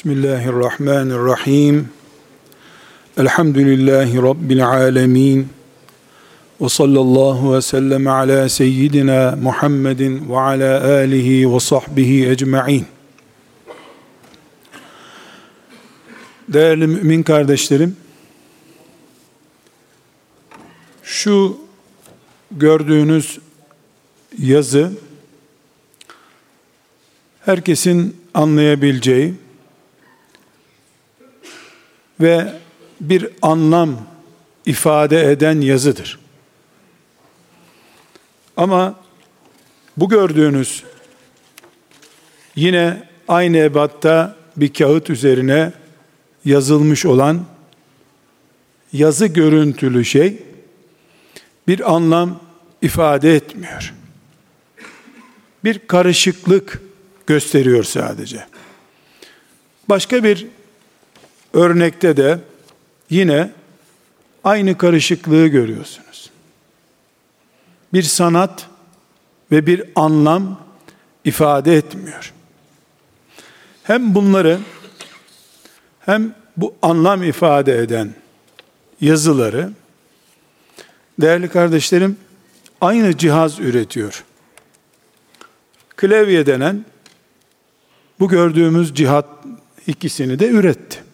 Bismillahirrahmanirrahim. Elhamdülillahi Rabbil alemin. Ve sallallahu ve sellem ala seyyidina Muhammedin ve ala alihi ve sahbihi ecma'in. Değerli mümin kardeşlerim, şu gördüğünüz yazı herkesin anlayabileceği ve bir anlam ifade eden yazıdır. Ama bu gördüğünüz yine aynı ebatta bir kağıt üzerine yazılmış olan yazı görüntülü şey bir anlam ifade etmiyor. Bir karışıklık gösteriyor sadece. Başka bir örnekte de yine aynı karışıklığı görüyorsunuz. Bir sanat ve bir anlam ifade etmiyor. Hem bunları hem bu anlam ifade eden yazıları değerli kardeşlerim aynı cihaz üretiyor. Klavye denen bu gördüğümüz cihat ikisini de üretti.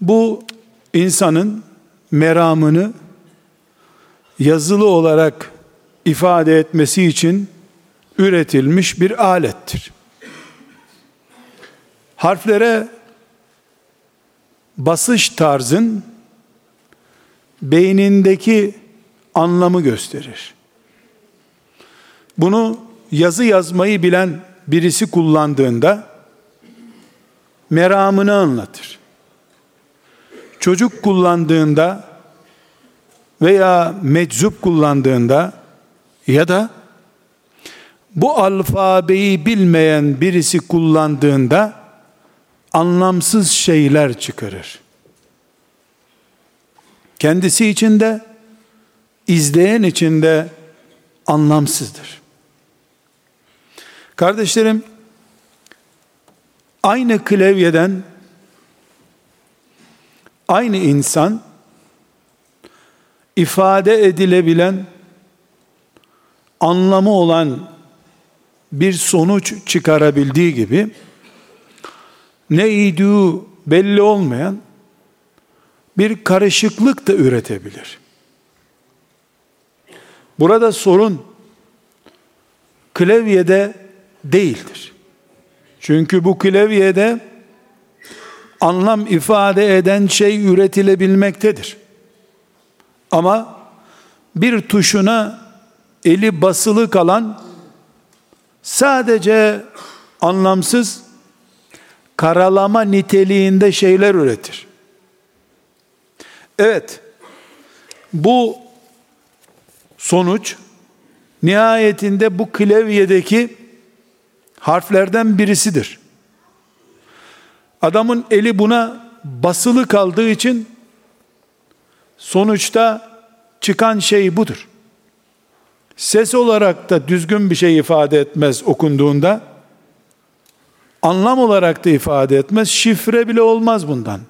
Bu insanın meramını yazılı olarak ifade etmesi için üretilmiş bir alettir. Harflere basış tarzın beynindeki anlamı gösterir. Bunu yazı yazmayı bilen birisi kullandığında meramını anlatır. Çocuk kullandığında veya meczup kullandığında ya da bu alfabeyi bilmeyen birisi kullandığında anlamsız şeyler çıkarır. Kendisi için de izleyen için de anlamsızdır. Kardeşlerim, aynı klavyeden aynı insan ifade edilebilen anlamı olan bir sonuç çıkarabildiği gibi ne idüğü belli olmayan bir karışıklık da üretebilir. Burada sorun klavyede değildir. Çünkü bu klavyede anlam ifade eden şey üretilebilmektedir. Ama bir tuşuna eli basılı kalan sadece anlamsız karalama niteliğinde şeyler üretir. Evet, bu sonuç nihayetinde bu klavyedeki harflerden birisidir. Adamın eli buna basılı kaldığı için sonuçta çıkan şey budur. Ses olarak da düzgün bir şey ifade etmez okunduğunda. Anlam olarak da ifade etmez. Şifre bile olmaz bundan.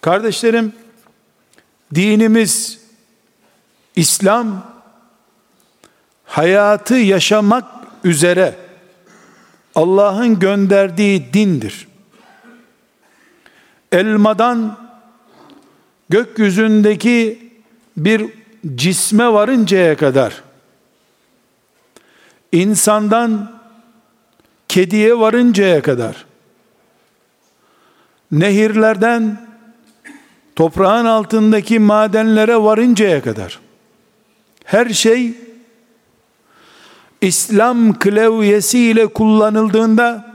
Kardeşlerim, dinimiz İslam hayatı yaşamak üzere Allah'ın gönderdiği dindir. Elmadan gökyüzündeki bir cisme varıncaya kadar insandan kediye varıncaya kadar nehirlerden toprağın altındaki madenlere varıncaya kadar her şey İslam klavyesiyle kullanıldığında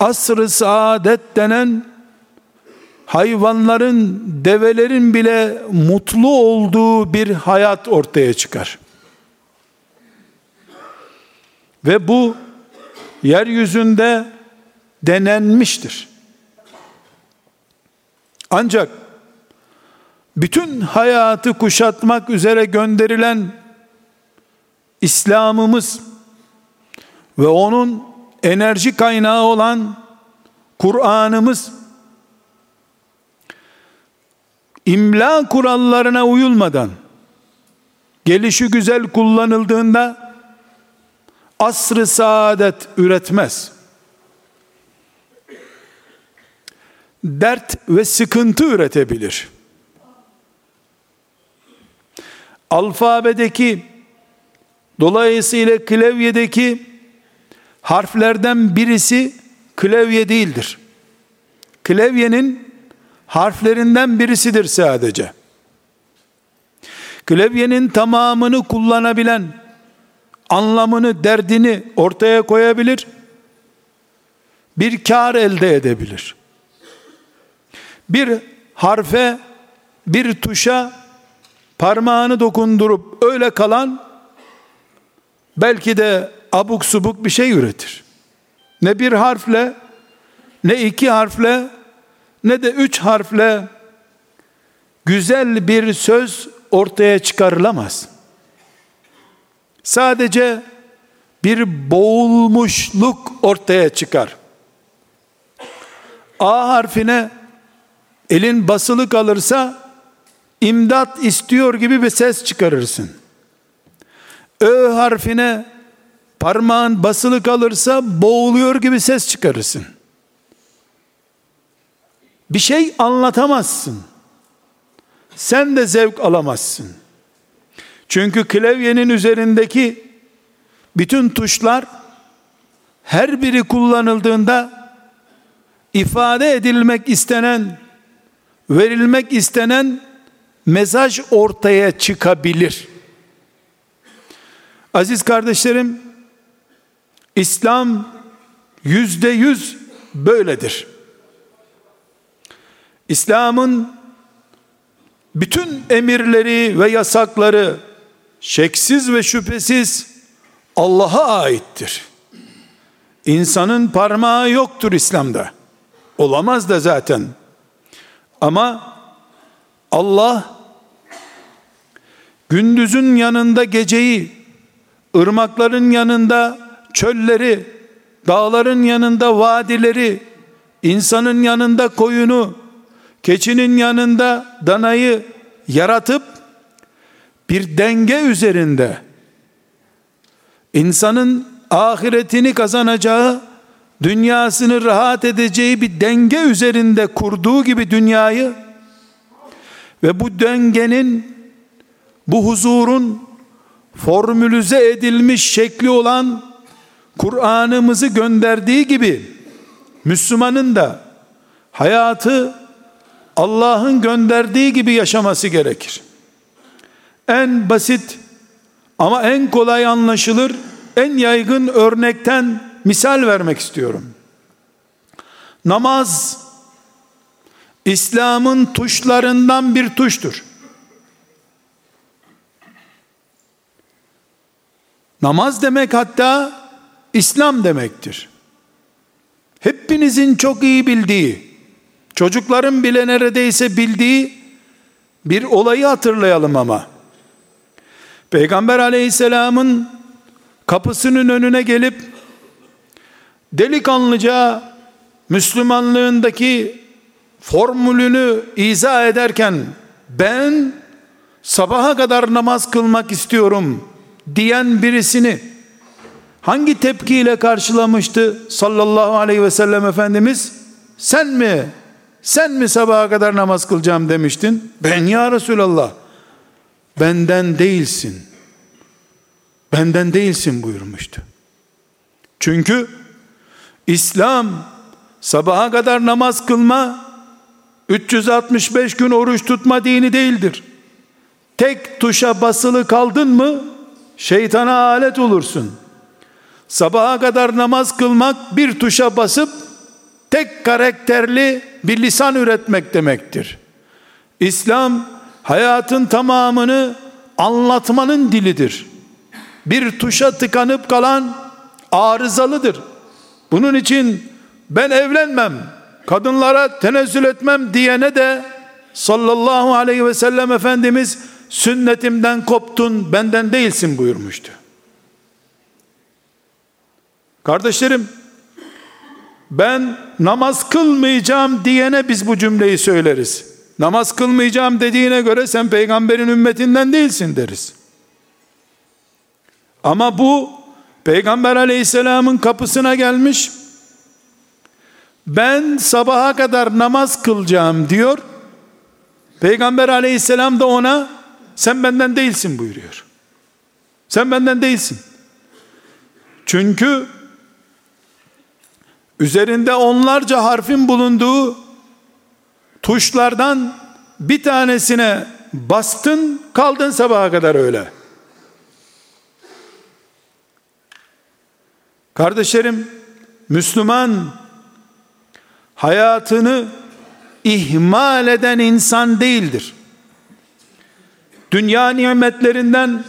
asr-ı saadet denen hayvanların, develerin bile mutlu olduğu bir hayat ortaya çıkar. Ve bu yeryüzünde denenmiştir. Ancak bütün hayatı kuşatmak üzere gönderilen İslam'ımız ve onun enerji kaynağı olan Kur'an'ımız imla kurallarına uyulmadan gelişi güzel kullanıldığında asrı saadet üretmez. Dert ve sıkıntı üretebilir. Alfabedeki dolayısıyla klavyedeki harflerden birisi klavye değildir. Klavyenin harflerinden birisidir sadece. Klavyenin tamamını kullanabilen, anlamını, derdini ortaya koyabilir, bir kar elde edebilir. Bir harfe, bir tuşa parmağını dokundurup öyle kalan belki de abuk subuk bir şey üretir. Ne bir harfle, ne iki harfle, ne de üç harfle güzel bir söz ortaya çıkarılamaz. Sadece bir boğulmuşluk ortaya çıkar. A harfine elin basılı kalırsa imdat istiyor gibi bir ses çıkarırsın. Ö harfine parmağın basılı kalırsa boğuluyor gibi ses çıkarırsın. Bir şey anlatamazsın. Sen de zevk alamazsın. Çünkü klavyenin üzerindeki bütün tuşlar her biri kullanıldığında ifade edilmek istenen, verilmek istenen mesaj ortaya çıkabilir. Aziz kardeşlerim, İslam yüzde yüz böyledir. İslam'ın bütün emirleri ve yasakları şeksiz ve şüphesiz Allah'a aittir. İnsanın parmağı yoktur İslam'da. Olamaz da zaten. Ama Allah gündüzün yanında geceyi, ırmakların yanında çölleri, dağların yanında vadileri, insanın yanında koyunu, keçinin yanında danayı yaratıp bir denge üzerinde insanın ahiretini kazanacağı, dünyasını rahat edeceği bir denge üzerinde kurduğu gibi dünyayı ve bu dengenin bu huzurun formülize edilmiş şekli olan Kur'an'ımızı gönderdiği gibi Müslümanın da hayatı Allah'ın gönderdiği gibi yaşaması gerekir. En basit ama en kolay anlaşılır, en yaygın örnekten misal vermek istiyorum. Namaz İslam'ın tuşlarından bir tuştur. Namaz demek hatta İslam demektir. Hepinizin çok iyi bildiği, çocukların bile neredeyse bildiği bir olayı hatırlayalım ama. Peygamber aleyhisselamın kapısının önüne gelip delikanlıca Müslümanlığındaki formülünü izah ederken ben sabaha kadar namaz kılmak istiyorum diyen birisini hangi tepkiyle karşılamıştı sallallahu aleyhi ve sellem Efendimiz? Sen mi? Sen mi sabaha kadar namaz kılacağım demiştin? Ben ya Resulallah. Benden değilsin. Benden değilsin buyurmuştu. Çünkü İslam sabaha kadar namaz kılma 365 gün oruç tutma dini değildir. Tek tuşa basılı kaldın mı şeytana alet olursun. Sabaha kadar namaz kılmak bir tuşa basıp tek karakterli bir lisan üretmek demektir. İslam hayatın tamamını anlatmanın dilidir. Bir tuşa tıkanıp kalan arızalıdır. Bunun için ben evlenmem, kadınlara tenezzül etmem diyene de sallallahu aleyhi ve sellem Efendimiz sünnetimden koptun benden değilsin buyurmuştu. Kardeşlerim Ben namaz kılmayacağım diyene biz bu cümleyi söyleriz. Namaz kılmayacağım dediğine göre sen peygamberin ümmetinden değilsin deriz. Ama bu peygamber aleyhisselamın kapısına gelmiş. Ben sabaha kadar namaz kılacağım diyor. Peygamber aleyhisselam da ona sen benden değilsin buyuruyor. Sen benden değilsin. Çünkü üzerinde onlarca harfin bulunduğu tuşlardan bir tanesine bastın kaldın sabaha kadar öyle. Kardeşlerim Müslüman hayatını ihmal eden insan değildir. Dünya nimetlerinden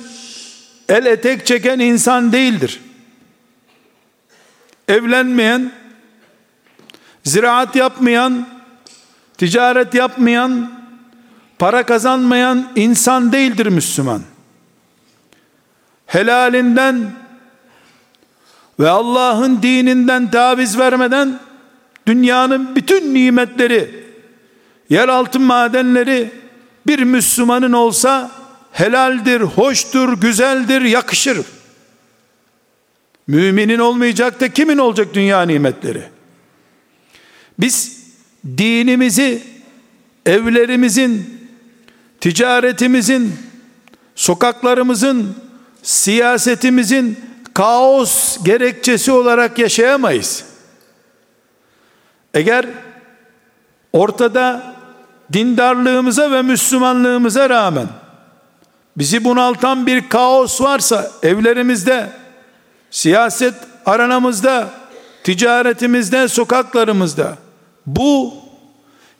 el etek çeken insan değildir. Evlenmeyen, ziraat yapmayan, ticaret yapmayan, para kazanmayan insan değildir Müslüman. Helalinden ve Allah'ın dininden taviz vermeden dünyanın bütün nimetleri, yeraltı madenleri bir Müslümanın olsa helaldir, hoştur, güzeldir, yakışır. Müminin olmayacak da kimin olacak dünya nimetleri? Biz dinimizi evlerimizin, ticaretimizin, sokaklarımızın, siyasetimizin kaos gerekçesi olarak yaşayamayız. Eğer ortada dindarlığımıza ve Müslümanlığımıza rağmen bizi bunaltan bir kaos varsa evlerimizde, siyaset aranamızda, ticaretimizde, sokaklarımızda bu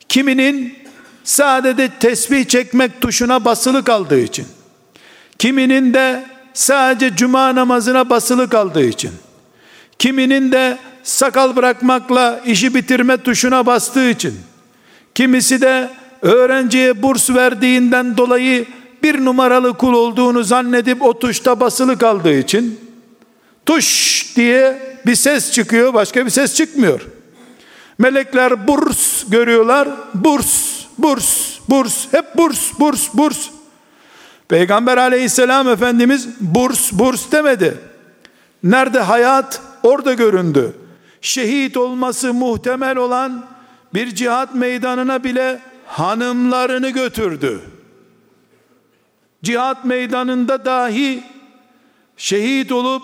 kiminin sadece tesbih çekmek tuşuna basılı kaldığı için, kiminin de sadece cuma namazına basılı kaldığı için, kiminin de sakal bırakmakla işi bitirme tuşuna bastığı için, kimisi de öğrenciye burs verdiğinden dolayı bir numaralı kul olduğunu zannedip o tuşta basılı kaldığı için, tuş diye bir ses çıkıyor, başka bir ses çıkmıyor. Melekler burs görüyorlar, burs, burs, burs, hep burs, burs, burs. Peygamber aleyhisselam efendimiz burs, burs demedi. Nerede hayat orada göründü. Şehit olması muhtemel olan bir cihat meydanına bile hanımlarını götürdü. Cihat meydanında dahi şehit olup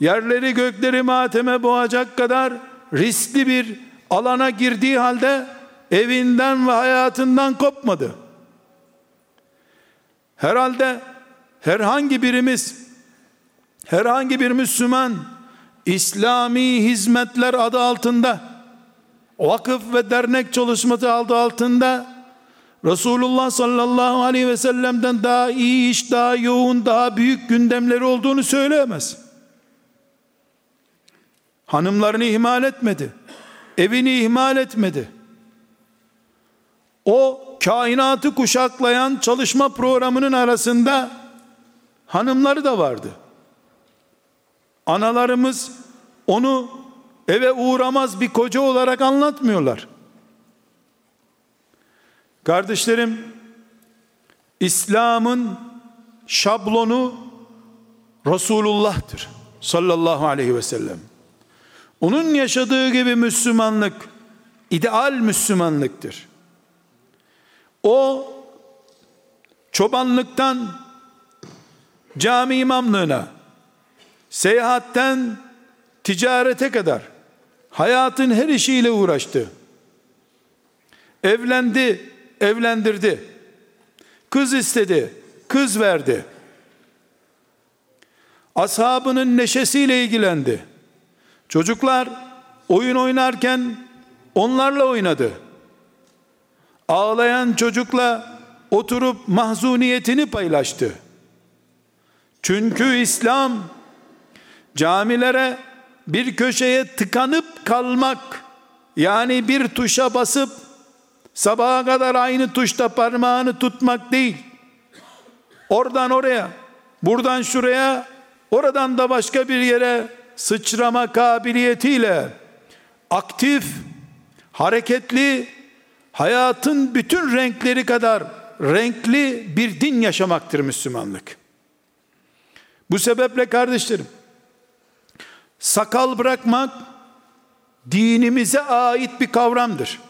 yerleri gökleri mateme boğacak kadar riskli bir alana girdiği halde evinden ve hayatından kopmadı. Herhalde herhangi birimiz herhangi bir Müslüman İslami hizmetler adı altında vakıf ve dernek çalışması adı altında Resulullah sallallahu aleyhi ve sellem'den daha iyi iş, daha yoğun, daha büyük gündemleri olduğunu söyleyemez. Hanımlarını ihmal etmedi. Evini ihmal etmedi. O kainatı kuşaklayan çalışma programının arasında hanımları da vardı. Analarımız onu eve uğramaz bir koca olarak anlatmıyorlar. Kardeşlerim, İslam'ın şablonu Resulullah'tır sallallahu aleyhi ve sellem. Onun yaşadığı gibi Müslümanlık ideal Müslümanlıktır. O çobanlıktan cami imamlığına, seyahatten ticarete kadar hayatın her işiyle uğraştı. Evlendi, evlendirdi. Kız istedi, kız verdi. Ashabının neşesiyle ilgilendi. Çocuklar oyun oynarken onlarla oynadı. Ağlayan çocukla oturup mahzuniyetini paylaştı. Çünkü İslam camilere bir köşeye tıkanıp kalmak yani bir tuşa basıp sabaha kadar aynı tuşta parmağını tutmak değil. Oradan oraya, buradan şuraya, oradan da başka bir yere sıçrama kabiliyetiyle aktif, hareketli, hayatın bütün renkleri kadar renkli bir din yaşamaktır Müslümanlık. Bu sebeple kardeşlerim, sakal bırakmak dinimize ait bir kavramdır.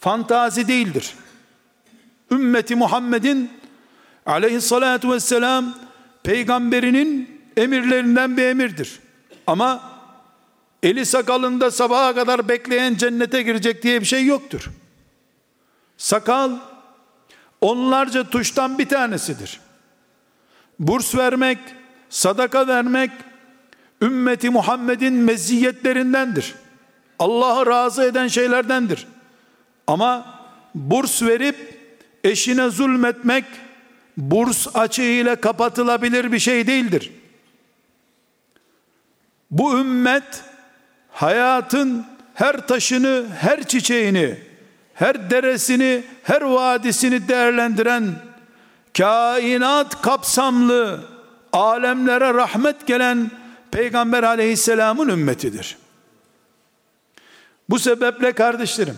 Fantazi değildir. Ümmeti Muhammed'in aleyhissalatu vesselam peygamberinin emirlerinden bir emirdir. Ama eli sakalında sabaha kadar bekleyen cennete girecek diye bir şey yoktur. Sakal onlarca tuştan bir tanesidir. Burs vermek, sadaka vermek ümmeti Muhammed'in meziyetlerindendir. Allah'ı razı eden şeylerdendir. Ama burs verip eşine zulmetmek burs açığıyla kapatılabilir bir şey değildir. Bu ümmet hayatın her taşını, her çiçeğini, her deresini, her vadisini değerlendiren kainat kapsamlı alemlere rahmet gelen Peygamber aleyhisselamın ümmetidir. Bu sebeple kardeşlerim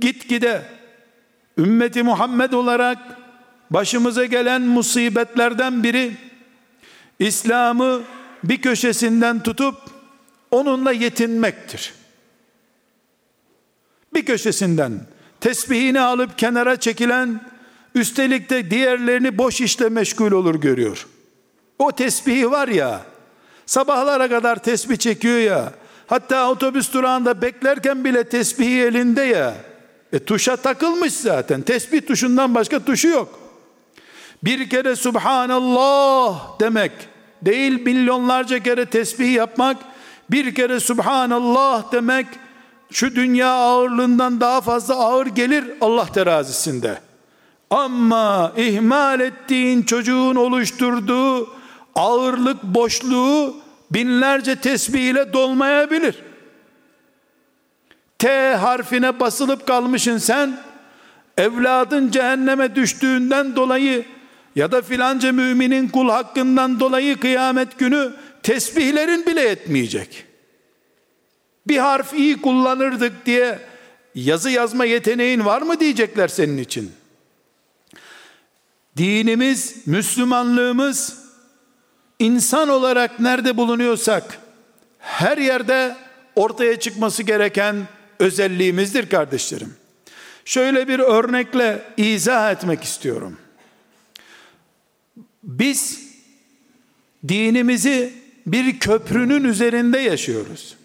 gitgide ümmeti Muhammed olarak başımıza gelen musibetlerden biri İslam'ı bir köşesinden tutup onunla yetinmektir. Bir köşesinden tesbihini alıp kenara çekilen üstelik de diğerlerini boş işle meşgul olur görüyor. O tesbihi var ya sabahlara kadar tesbih çekiyor ya hatta otobüs durağında beklerken bile tesbihi elinde ya e tuşa takılmış zaten tesbih tuşundan başka tuşu yok. Bir kere Subhanallah demek değil milyonlarca kere tesbih yapmak bir kere Subhanallah demek şu dünya ağırlığından daha fazla ağır gelir Allah terazisinde. Ama ihmal ettiğin çocuğun oluşturduğu ağırlık boşluğu binlerce tesbih ile dolmayabilir. T harfine basılıp kalmışın sen, evladın cehenneme düştüğünden dolayı ya da filanca müminin kul hakkından dolayı kıyamet günü tesbihlerin bile etmeyecek. Bir harf iyi kullanırdık diye yazı yazma yeteneğin var mı diyecekler senin için. Dinimiz, Müslümanlığımız insan olarak nerede bulunuyorsak her yerde ortaya çıkması gereken özelliğimizdir kardeşlerim. Şöyle bir örnekle izah etmek istiyorum. Biz dinimizi bir köprünün üzerinde yaşıyoruz.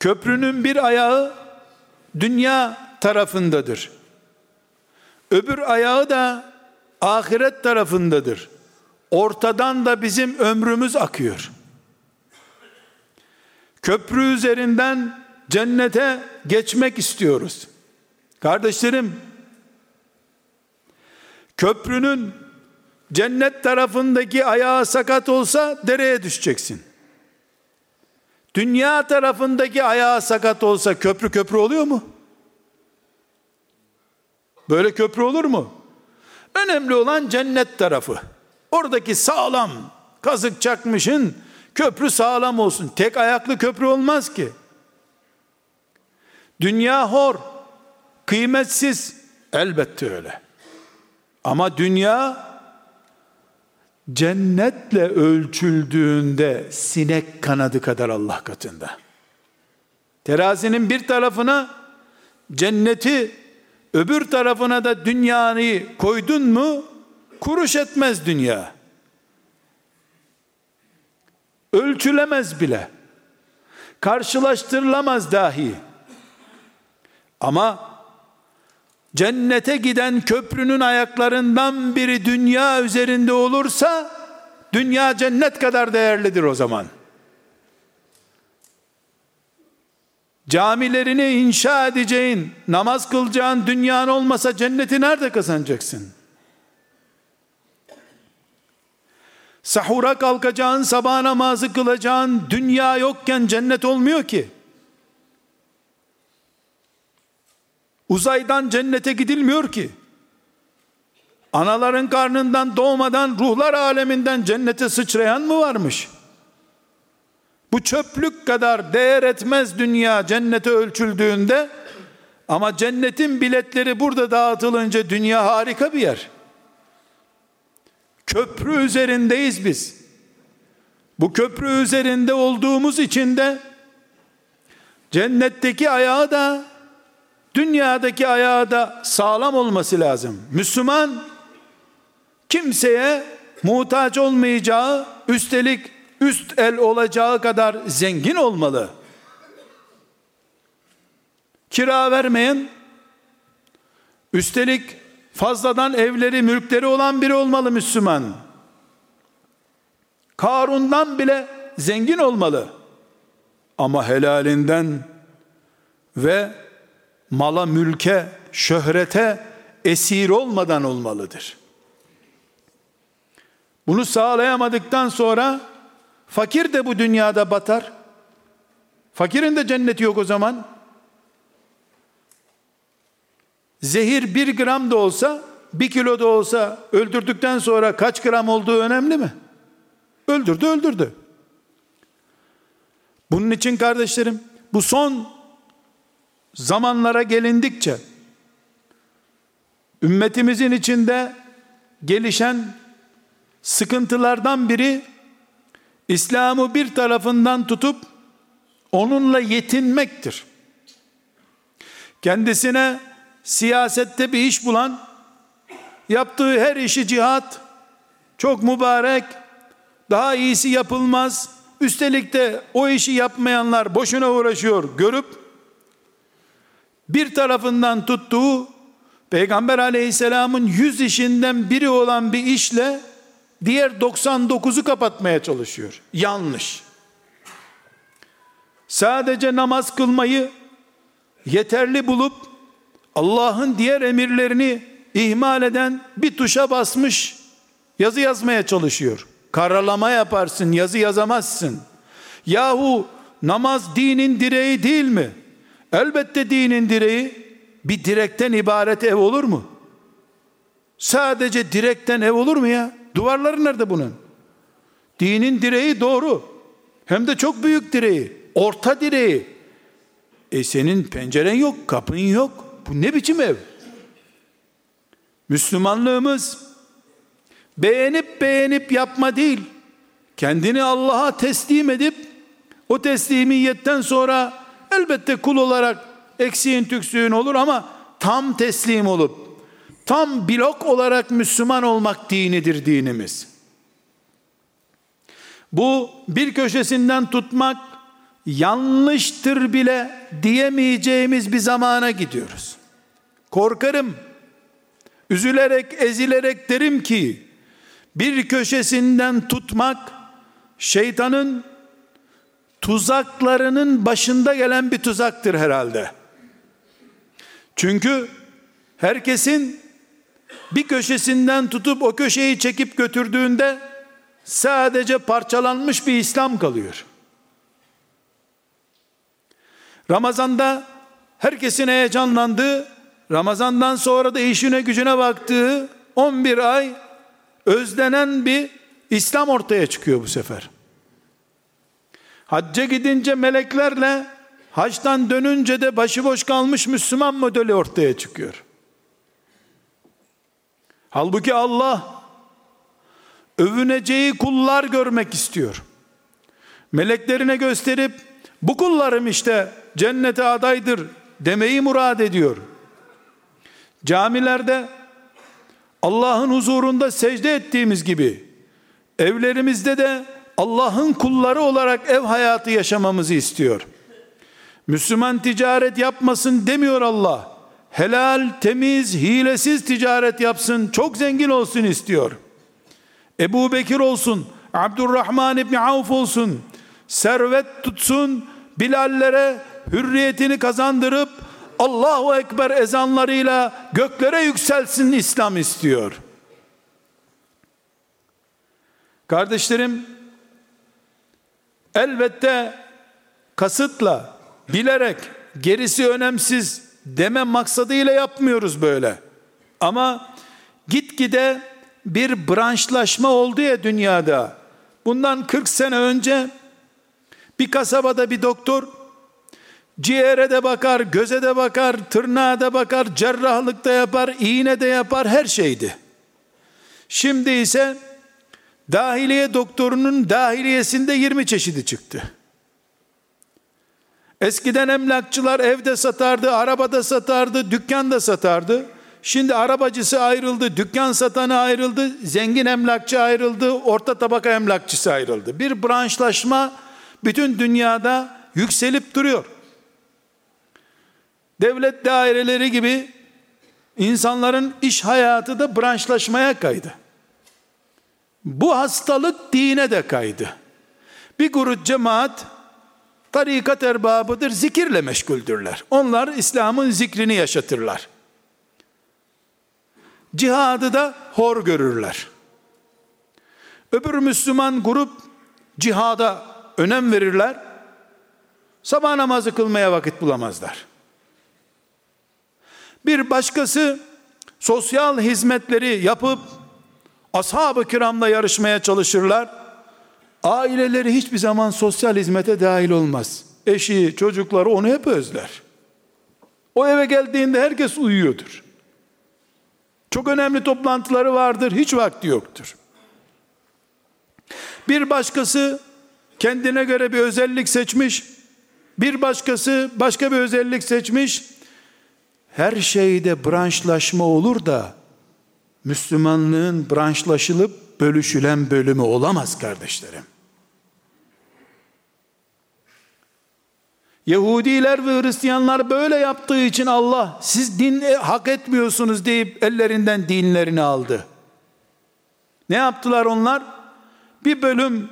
Köprünün bir ayağı dünya tarafındadır. Öbür ayağı da ahiret tarafındadır. Ortadan da bizim ömrümüz akıyor. Köprü üzerinden cennete geçmek istiyoruz. Kardeşlerim, köprünün cennet tarafındaki ayağı sakat olsa dereye düşeceksin. Dünya tarafındaki ayağı sakat olsa köprü köprü oluyor mu? Böyle köprü olur mu? Önemli olan cennet tarafı. Oradaki sağlam kazık çakmışın köprü sağlam olsun. Tek ayaklı köprü olmaz ki. Dünya hor, kıymetsiz. Elbette öyle. Ama dünya cennetle ölçüldüğünde sinek kanadı kadar Allah katında. Terazinin bir tarafına cenneti öbür tarafına da dünyayı koydun mu kuruş etmez dünya. Ölçülemez bile. Karşılaştırılamaz dahi. Ama cennete giden köprünün ayaklarından biri dünya üzerinde olursa dünya cennet kadar değerlidir o zaman. Camilerini inşa edeceğin, namaz kılacağın dünyan olmasa cenneti nerede kazanacaksın? Sahura kalkacağın, sabah namazı kılacağın dünya yokken cennet olmuyor ki. Uzaydan cennete gidilmiyor ki. Anaların karnından doğmadan ruhlar aleminden cennete sıçrayan mı varmış? Bu çöplük kadar değer etmez dünya cennete ölçüldüğünde ama cennetin biletleri burada dağıtılınca dünya harika bir yer. Köprü üzerindeyiz biz. Bu köprü üzerinde olduğumuz için de cennetteki ayağı da dünyadaki ayağı da sağlam olması lazım. Müslüman kimseye muhtaç olmayacağı, üstelik üst el olacağı kadar zengin olmalı. Kira vermeyen, üstelik fazladan evleri, mülkleri olan biri olmalı Müslüman. Karun'dan bile zengin olmalı. Ama helalinden ve mala, mülke, şöhrete esir olmadan olmalıdır. Bunu sağlayamadıktan sonra fakir de bu dünyada batar. Fakirin de cenneti yok o zaman. Zehir bir gram da olsa, bir kilo da olsa öldürdükten sonra kaç gram olduğu önemli mi? Öldürdü öldürdü. Bunun için kardeşlerim bu son zamanlara gelindikçe ümmetimizin içinde gelişen sıkıntılardan biri İslam'ı bir tarafından tutup onunla yetinmektir. Kendisine siyasette bir iş bulan yaptığı her işi cihat çok mübarek daha iyisi yapılmaz üstelik de o işi yapmayanlar boşuna uğraşıyor görüp bir tarafından tuttuğu Peygamber aleyhisselamın yüz işinden biri olan bir işle diğer 99'u kapatmaya çalışıyor. Yanlış. Sadece namaz kılmayı yeterli bulup Allah'ın diğer emirlerini ihmal eden bir tuşa basmış yazı yazmaya çalışıyor. Karalama yaparsın, yazı yazamazsın. Yahu namaz dinin direği değil mi? Elbette dinin direği bir direkten ibaret ev olur mu? Sadece direkten ev olur mu ya? Duvarları nerede bunun? Dinin direği doğru. Hem de çok büyük direği. Orta direği. E senin penceren yok, kapın yok. Bu ne biçim ev? Müslümanlığımız beğenip beğenip yapma değil. Kendini Allah'a teslim edip o teslimiyetten sonra elbette kul olarak eksiğin tüksüğün olur ama tam teslim olup tam blok olarak Müslüman olmak dinidir dinimiz. Bu bir köşesinden tutmak yanlıştır bile diyemeyeceğimiz bir zamana gidiyoruz. Korkarım, üzülerek, ezilerek derim ki, bir köşesinden tutmak, şeytanın tuzaklarının başında gelen bir tuzaktır herhalde. Çünkü herkesin bir köşesinden tutup o köşeyi çekip götürdüğünde sadece parçalanmış bir İslam kalıyor. Ramazanda herkesin heyecanlandığı, Ramazandan sonra da işine gücüne baktığı 11 ay özlenen bir İslam ortaya çıkıyor bu sefer. Hacca gidince meleklerle haçtan dönünce de başıboş kalmış Müslüman modeli ortaya çıkıyor. Halbuki Allah övüneceği kullar görmek istiyor. Meleklerine gösterip bu kullarım işte cennete adaydır demeyi murad ediyor. Camilerde Allah'ın huzurunda secde ettiğimiz gibi evlerimizde de Allah'ın kulları olarak ev hayatı yaşamamızı istiyor. Müslüman ticaret yapmasın demiyor Allah. Helal, temiz, hilesiz ticaret yapsın, çok zengin olsun istiyor. Ebu Bekir olsun, Abdurrahman İbni Avf olsun, servet tutsun, Bilallere hürriyetini kazandırıp Allahu Ekber ezanlarıyla göklere yükselsin İslam istiyor. Kardeşlerim, elbette kasıtla, bilerek, gerisi önemsiz deme maksadıyla yapmıyoruz böyle. Ama gitgide bir branşlaşma oldu ya dünyada. Bundan 40 sene önce Bir kasabada bir doktor ciğere de bakar, göze de bakar, tırnağa da bakar, cerrahlık da yapar, iğne de yapar, her şeydi. Şimdi ise dahiliye doktorunun dahiliyesinde 20 çeşidi çıktı. Eskiden emlakçılar evde satardı, arabada satardı, dükkanda satardı. Şimdi arabacısı ayrıldı, dükkan satanı ayrıldı, zengin emlakçı ayrıldı, orta tabaka emlakçısı ayrıldı. Bir branşlaşma bütün dünyada yükselip duruyor. Devlet daireleri gibi insanların iş hayatı da branşlaşmaya kaydı. Bu hastalık dine de kaydı. Bir grup cemaat tarikat erbabıdır, zikirle meşguldürler. Onlar İslam'ın zikrini yaşatırlar. Cihadı da hor görürler. Öbür Müslüman grup cihada önem verirler. Sabah namazı kılmaya vakit bulamazlar. Bir başkası sosyal hizmetleri yapıp ashab-ı kiramla yarışmaya çalışırlar. Aileleri hiçbir zaman sosyal hizmete dahil olmaz. Eşi, çocukları onu hep özler. O eve geldiğinde herkes uyuyordur. Çok önemli toplantıları vardır, hiç vakti yoktur. Bir başkası kendine göre bir özellik seçmiş, bir başkası başka bir özellik seçmiş. Her şeyde branşlaşma olur da Müslümanlığın branşlaşılıp bölüşülen bölümü olamaz kardeşlerim. Yahudiler ve Hristiyanlar böyle yaptığı için Allah siz din e, hak etmiyorsunuz deyip ellerinden dinlerini aldı. Ne yaptılar onlar? Bir bölüm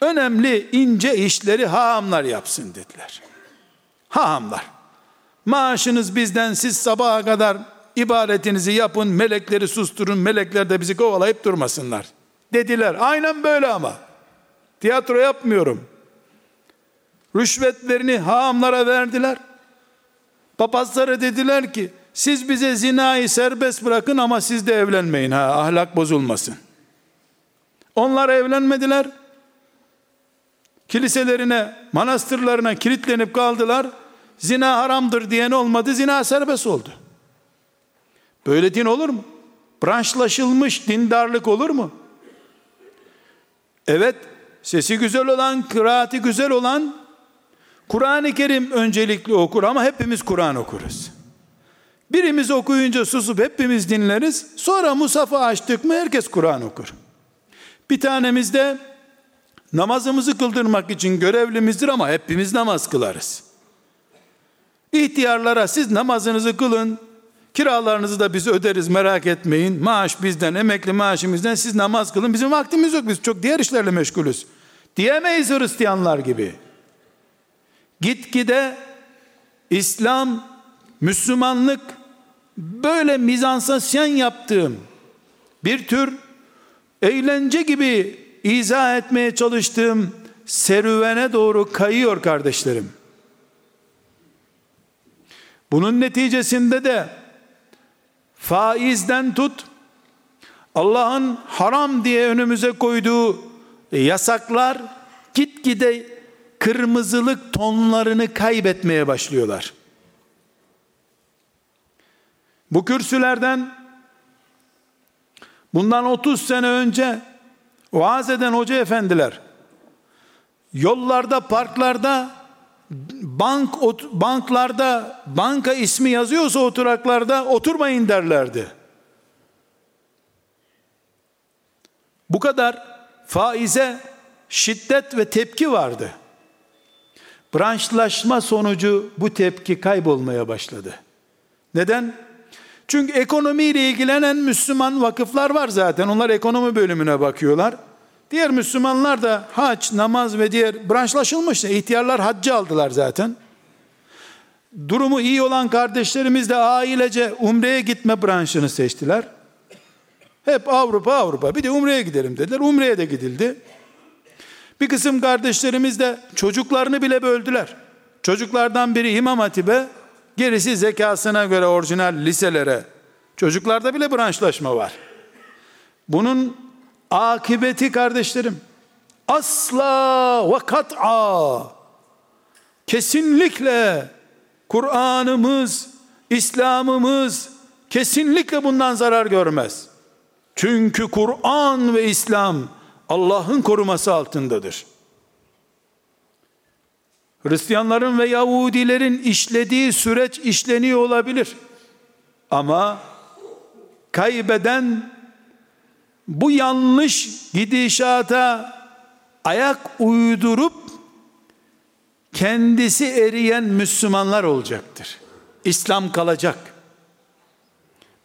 önemli ince işleri hahamlar yapsın dediler. Hahamlar. Maaşınız bizden siz sabaha kadar ibadetinizi yapın, melekleri susturun, melekler de bizi kovalayıp durmasınlar. Dediler. Aynen böyle ama. Tiyatro yapmıyorum. Rüşvetlerini haamlara verdiler. Papazlara dediler ki siz bize zinayı serbest bırakın ama siz de evlenmeyin ha ahlak bozulmasın. Onlar evlenmediler. Kiliselerine, manastırlarına kilitlenip kaldılar. Zina haramdır diyen olmadı. Zina serbest oldu. Böyle din olur mu? Branşlaşılmış dindarlık olur mu? Evet, sesi güzel olan, kıraati güzel olan Kur'an-ı Kerim öncelikli okur ama hepimiz Kur'an okuruz. Birimiz okuyunca susup hepimiz dinleriz. Sonra Musaf'ı açtık mı herkes Kur'an okur. Bir tanemiz de namazımızı kıldırmak için görevlimizdir ama hepimiz namaz kılarız. İhtiyarlara siz namazınızı kılın, kiralarınızı da biz öderiz merak etmeyin. Maaş bizden, emekli maaşımızdan siz namaz kılın. Bizim vaktimiz yok biz çok diğer işlerle meşgulüz. Diyemeyiz Hristiyanlar gibi. Gitgide İslam, Müslümanlık böyle mizansasyon yaptığım bir tür eğlence gibi izah etmeye çalıştığım serüvene doğru kayıyor kardeşlerim. Bunun neticesinde de faizden tut Allah'ın haram diye önümüze koyduğu yasaklar gitgide kırmızılık tonlarını kaybetmeye başlıyorlar. Bu kürsülerden bundan 30 sene önce vaaz eden hoca efendiler yollarda, parklarda bank banklarda banka ismi yazıyorsa oturaklarda oturmayın derlerdi. Bu kadar faize şiddet ve tepki vardı branşlaşma sonucu bu tepki kaybolmaya başladı. Neden? Çünkü ekonomiyle ilgilenen Müslüman vakıflar var zaten. Onlar ekonomi bölümüne bakıyorlar. Diğer Müslümanlar da hac, namaz ve diğer branşlaşılmış. İhtiyarlar haccı aldılar zaten. Durumu iyi olan kardeşlerimiz de ailece umreye gitme branşını seçtiler. Hep Avrupa Avrupa bir de umreye gidelim dediler. Umreye de gidildi. Bir kısım kardeşlerimiz de çocuklarını bile böldüler. Çocuklardan biri İmam Hatip'e, gerisi zekasına göre orijinal liselere. Çocuklarda bile branşlaşma var. Bunun akıbeti kardeşlerim, asla ve kat'a kesinlikle Kur'an'ımız, İslam'ımız kesinlikle bundan zarar görmez. Çünkü Kur'an ve İslam Allah'ın koruması altındadır. Hristiyanların ve Yahudilerin işlediği süreç işleniyor olabilir. Ama kaybeden bu yanlış gidişata ayak uydurup kendisi eriyen Müslümanlar olacaktır. İslam kalacak.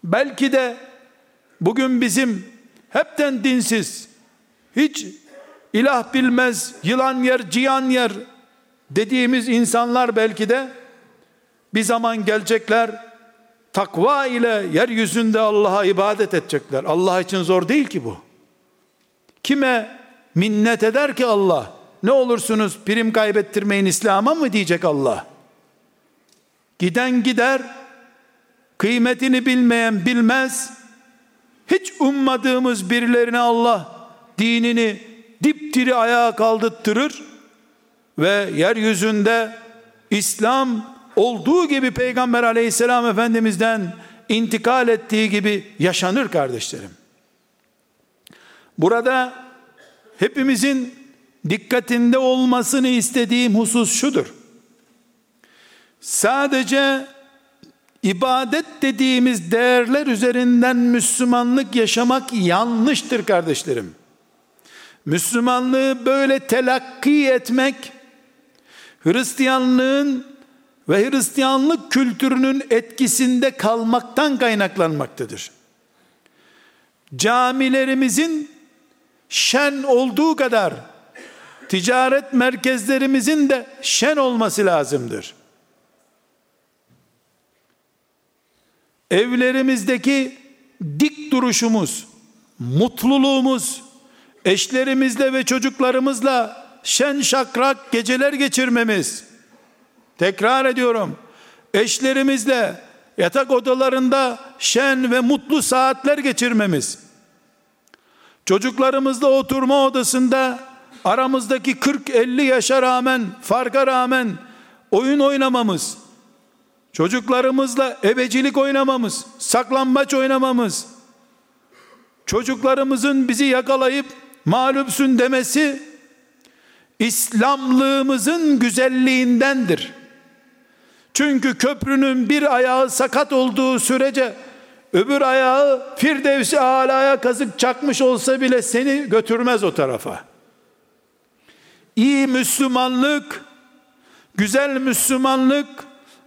Belki de bugün bizim hepten dinsiz, hiç ilah bilmez, yılan yer, cihan yer dediğimiz insanlar belki de bir zaman gelecekler, takva ile yeryüzünde Allah'a ibadet edecekler. Allah için zor değil ki bu. Kime minnet eder ki Allah? Ne olursunuz prim kaybettirmeyin İslam'a mı diyecek Allah? Giden gider, kıymetini bilmeyen bilmez, hiç ummadığımız birilerine Allah dinini dipdiri ayağa kaldırtırır ve yeryüzünde İslam olduğu gibi Peygamber aleyhisselam efendimizden intikal ettiği gibi yaşanır kardeşlerim. Burada hepimizin dikkatinde olmasını istediğim husus şudur. Sadece ibadet dediğimiz değerler üzerinden Müslümanlık yaşamak yanlıştır kardeşlerim. Müslümanlığı böyle telakki etmek Hristiyanlığın ve Hristiyanlık kültürünün etkisinde kalmaktan kaynaklanmaktadır. Camilerimizin şen olduğu kadar ticaret merkezlerimizin de şen olması lazımdır. Evlerimizdeki dik duruşumuz, mutluluğumuz, eşlerimizle ve çocuklarımızla şen şakrak geceler geçirmemiz, tekrar ediyorum, eşlerimizle yatak odalarında şen ve mutlu saatler geçirmemiz, çocuklarımızla oturma odasında aramızdaki 40-50 yaşa rağmen, farka rağmen oyun oynamamız, çocuklarımızla ebecilik oynamamız, saklambaç oynamamız, çocuklarımızın bizi yakalayıp mağlupsun demesi İslamlığımızın güzelliğindendir. Çünkü köprünün bir ayağı sakat olduğu sürece öbür ayağı Firdevsi alaya kazık çakmış olsa bile seni götürmez o tarafa. İyi Müslümanlık, güzel Müslümanlık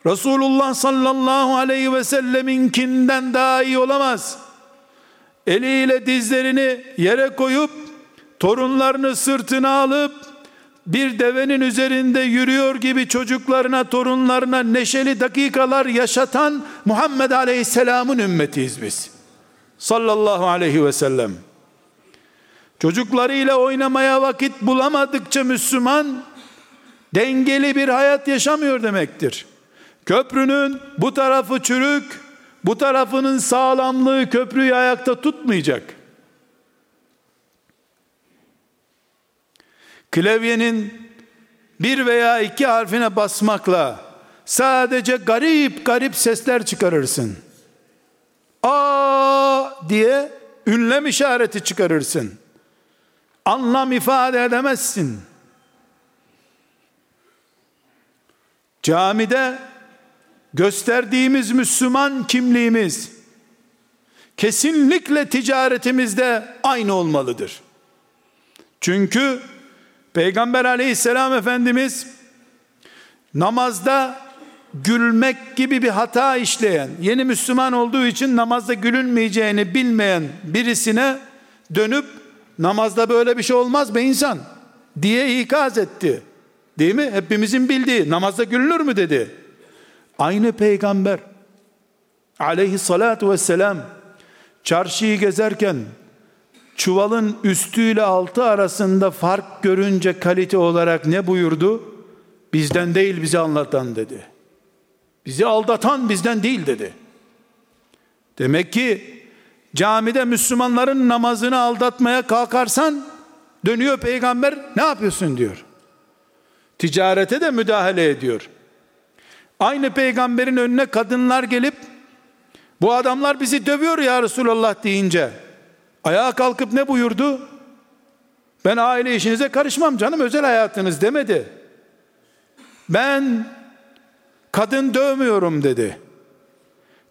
Resulullah sallallahu aleyhi ve selleminkinden daha iyi olamaz. Eliyle dizlerini yere koyup torunlarını sırtına alıp bir devenin üzerinde yürüyor gibi çocuklarına, torunlarına neşeli dakikalar yaşatan Muhammed Aleyhisselam'ın ümmetiyiz biz. Sallallahu aleyhi ve sellem. Çocuklarıyla oynamaya vakit bulamadıkça Müslüman dengeli bir hayat yaşamıyor demektir. Köprünün bu tarafı çürük, bu tarafının sağlamlığı köprüyü ayakta tutmayacak. Klavyenin bir veya iki harfine basmakla sadece garip garip sesler çıkarırsın. A diye ünlem işareti çıkarırsın. Anlam ifade edemezsin. Camide gösterdiğimiz Müslüman kimliğimiz kesinlikle ticaretimizde aynı olmalıdır. Çünkü Peygamber aleyhisselam efendimiz namazda gülmek gibi bir hata işleyen, yeni Müslüman olduğu için namazda gülünmeyeceğini bilmeyen birisine dönüp namazda böyle bir şey olmaz be insan diye ikaz etti. Değil mi? Hepimizin bildiği namazda gülünür mü dedi. Aynı peygamber aleyhissalatu vesselam çarşıyı gezerken çuvalın üstüyle altı arasında fark görünce kalite olarak ne buyurdu? Bizden değil bizi anlatan dedi. Bizi aldatan bizden değil dedi. Demek ki camide Müslümanların namazını aldatmaya kalkarsan Dönüyor peygamber ne yapıyorsun diyor. Ticarete de müdahale ediyor. Aynı peygamberin önüne kadınlar gelip bu adamlar bizi dövüyor ya Resulallah deyince ayağa kalkıp ne buyurdu? Ben aile işinize karışmam canım özel hayatınız demedi. Ben kadın dövmüyorum dedi.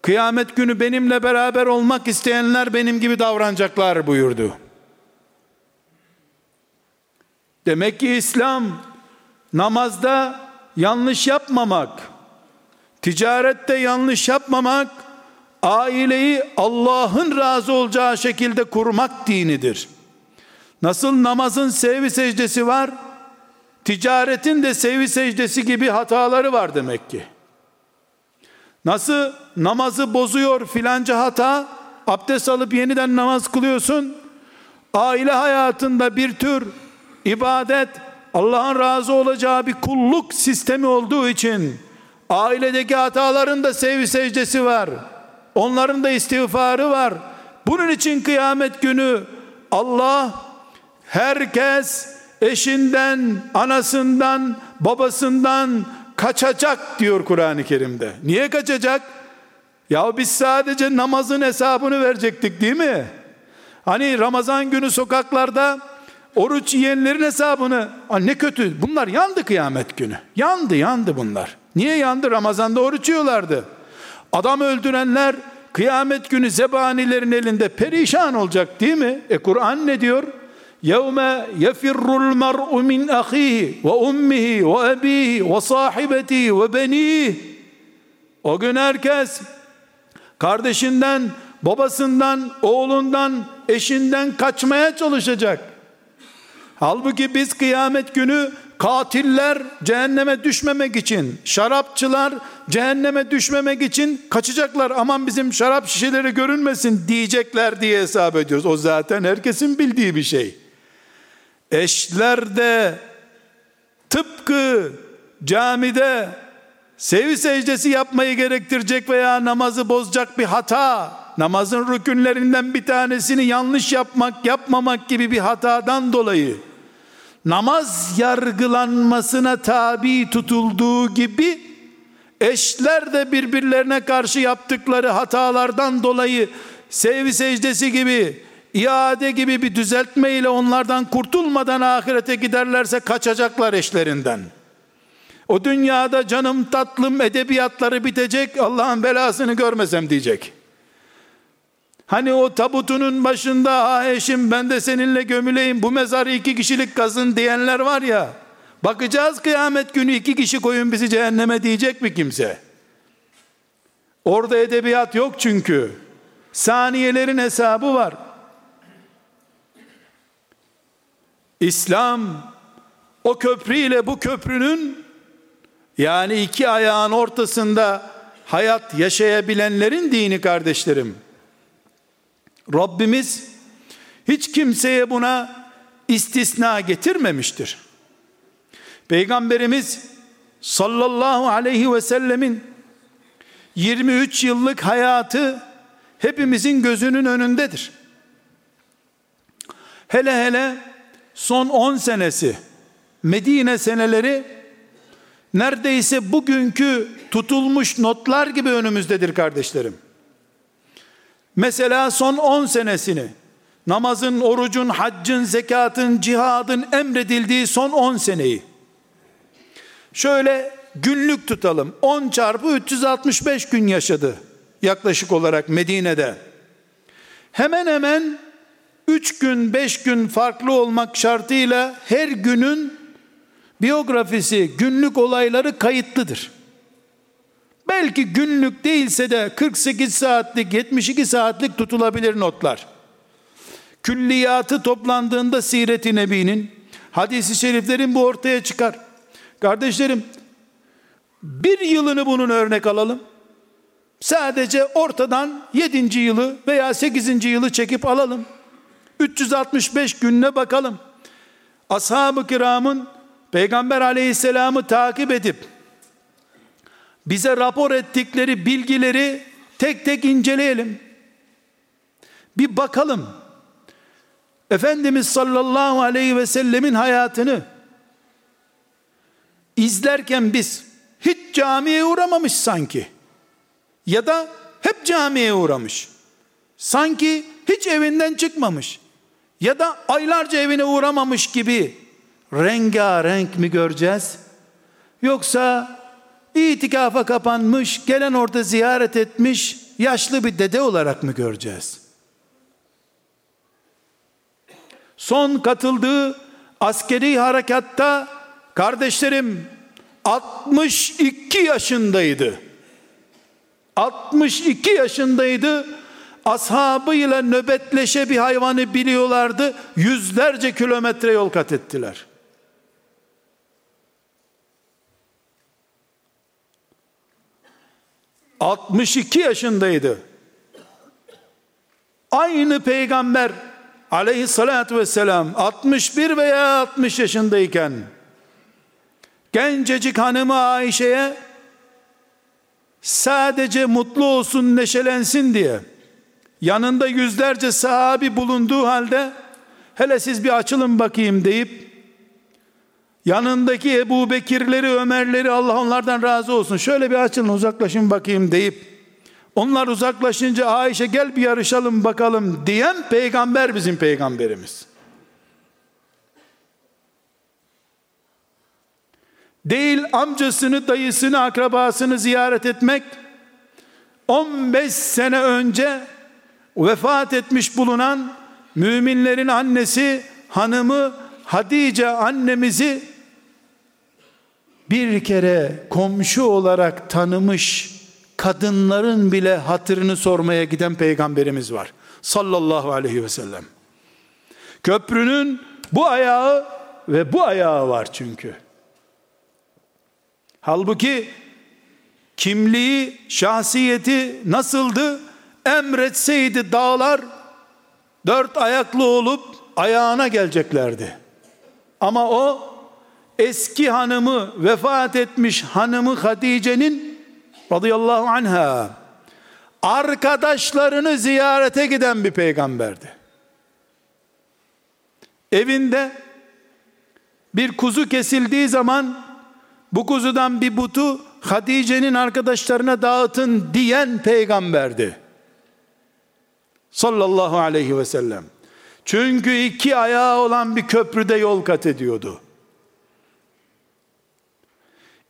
Kıyamet günü benimle beraber olmak isteyenler benim gibi davranacaklar buyurdu. Demek ki İslam namazda yanlış yapmamak, ticarette yanlış yapmamak, aileyi Allah'ın razı olacağı şekilde kurmak dinidir. Nasıl namazın sevgi secdesi var, ticaretin de sevgi secdesi gibi hataları var demek ki. Nasıl namazı bozuyor filanca hata, abdest alıp yeniden namaz kılıyorsun, aile hayatında bir tür ibadet, Allah'ın razı olacağı bir kulluk sistemi olduğu için, ailedeki hataların da sevgi secdesi var, onların da istiğfarı var. Bunun için kıyamet günü Allah herkes eşinden, anasından, babasından kaçacak diyor Kur'an-ı Kerim'de. Niye kaçacak? Ya biz sadece namazın hesabını verecektik değil mi? Hani Ramazan günü sokaklarda oruç yiyenlerin hesabını ne kötü bunlar yandı kıyamet günü. Yandı yandı bunlar. Niye yandı? Ramazanda oruç yiyorlardı. Adam öldürenler kıyamet günü zebanilerin elinde perişan olacak değil mi? E Kur'an ne diyor? يَوْمَ يَفِرُّ الْمَرْءُ مِنْ أَخِيهِ وَأُمِّهِ وَأَبِيهِ وَصَاحِبَتِهِ وَبَنِيهِ O gün herkes kardeşinden, babasından, oğlundan, eşinden kaçmaya çalışacak. Halbuki biz kıyamet günü katiller cehenneme düşmemek için, şarapçılar cehenneme düşmemek için kaçacaklar. Aman bizim şarap şişeleri görünmesin diyecekler diye hesap ediyoruz. O zaten herkesin bildiği bir şey. Eşler de tıpkı camide sevi secdesi yapmayı gerektirecek veya namazı bozacak bir hata, namazın rükünlerinden bir tanesini yanlış yapmak, yapmamak gibi bir hatadan dolayı namaz yargılanmasına tabi tutulduğu gibi eşler de birbirlerine karşı yaptıkları hatalardan dolayı sevgi secdesi gibi iade gibi bir düzeltme ile onlardan kurtulmadan ahirete giderlerse kaçacaklar eşlerinden. O dünyada canım tatlım edebiyatları bitecek Allah'ın belasını görmesem diyecek. Hani o tabutunun başında ha eşim ben de seninle gömüleyim bu mezarı iki kişilik kazın diyenler var ya. Bakacağız kıyamet günü iki kişi koyun bizi cehenneme diyecek mi kimse? Orada edebiyat yok çünkü. Saniyelerin hesabı var. İslam o köprü ile bu köprünün yani iki ayağın ortasında hayat yaşayabilenlerin dini kardeşlerim. Rabbimiz hiç kimseye buna istisna getirmemiştir. Peygamberimiz sallallahu aleyhi ve sellemin 23 yıllık hayatı hepimizin gözünün önündedir. Hele hele son 10 senesi Medine seneleri neredeyse bugünkü tutulmuş notlar gibi önümüzdedir kardeşlerim. Mesela son 10 senesini namazın, orucun, haccın, zekatın, cihadın emredildiği son 10 seneyi şöyle günlük tutalım. 10 çarpı 365 gün yaşadı yaklaşık olarak Medine'de. Hemen hemen 3 gün 5 gün farklı olmak şartıyla her günün biyografisi, günlük olayları kayıtlıdır. Belki günlük değilse de 48 saatlik 72 saatlik tutulabilir notlar. Külliyatı toplandığında Siret-i Nebi'nin hadisi şeriflerin bu ortaya çıkar. Kardeşlerim bir yılını bunun örnek alalım. Sadece ortadan 7. yılı veya 8. yılı çekip alalım. 365 gününe bakalım. Ashab-ı kiramın Peygamber aleyhisselamı takip edip bize rapor ettikleri bilgileri tek tek inceleyelim. Bir bakalım. Efendimiz sallallahu aleyhi ve sellemin hayatını izlerken biz hiç camiye uğramamış sanki. Ya da hep camiye uğramış. Sanki hiç evinden çıkmamış. Ya da aylarca evine uğramamış gibi rengarenk mi göreceğiz? Yoksa itikafa kapanmış, gelen orada ziyaret etmiş, yaşlı bir dede olarak mı göreceğiz? Son katıldığı askeri harekatta kardeşlerim 62 yaşındaydı. 62 yaşındaydı. Ashabıyla nöbetleşe bir hayvanı biliyorlardı. Yüzlerce kilometre yol kat ettiler. ...62 yaşındaydı. Aynı peygamber aleyhissalatü vesselam 61 veya 60 yaşındayken gencecik hanımı Ayşe'ye sadece mutlu olsun neşelensin diye yanında yüzlerce sahabi bulunduğu halde hele siz bir açılın bakayım deyip yanındaki Ebu Bekirleri Ömerleri Allah onlardan razı olsun şöyle bir açılın uzaklaşın bakayım deyip onlar uzaklaşınca Ayşe gel bir yarışalım bakalım diyen peygamber bizim peygamberimiz. Değil amcasını, dayısını, akrabasını ziyaret etmek 15 sene önce vefat etmiş bulunan müminlerin annesi hanımı Hatice annemizi bir kere komşu olarak tanımış kadınların bile hatırını sormaya giden peygamberimiz var. Sallallahu aleyhi ve sellem. Köprünün bu ayağı ve bu ayağı var çünkü. Halbuki kimliği, şahsiyeti nasıldı? Emretseydi dağlar dört ayaklı olup ayağına geleceklerdi. Ama o eski hanımı vefat etmiş hanımı Hatice'nin radıyallahu anha arkadaşlarını ziyarete giden bir peygamberdi. Evinde bir kuzu kesildiği zaman bu kuzudan bir butu Hatice'nin arkadaşlarına dağıtın diyen peygamberdi. Sallallahu aleyhi ve sellem. Çünkü iki ayağı olan bir köprüde yol kat ediyordu.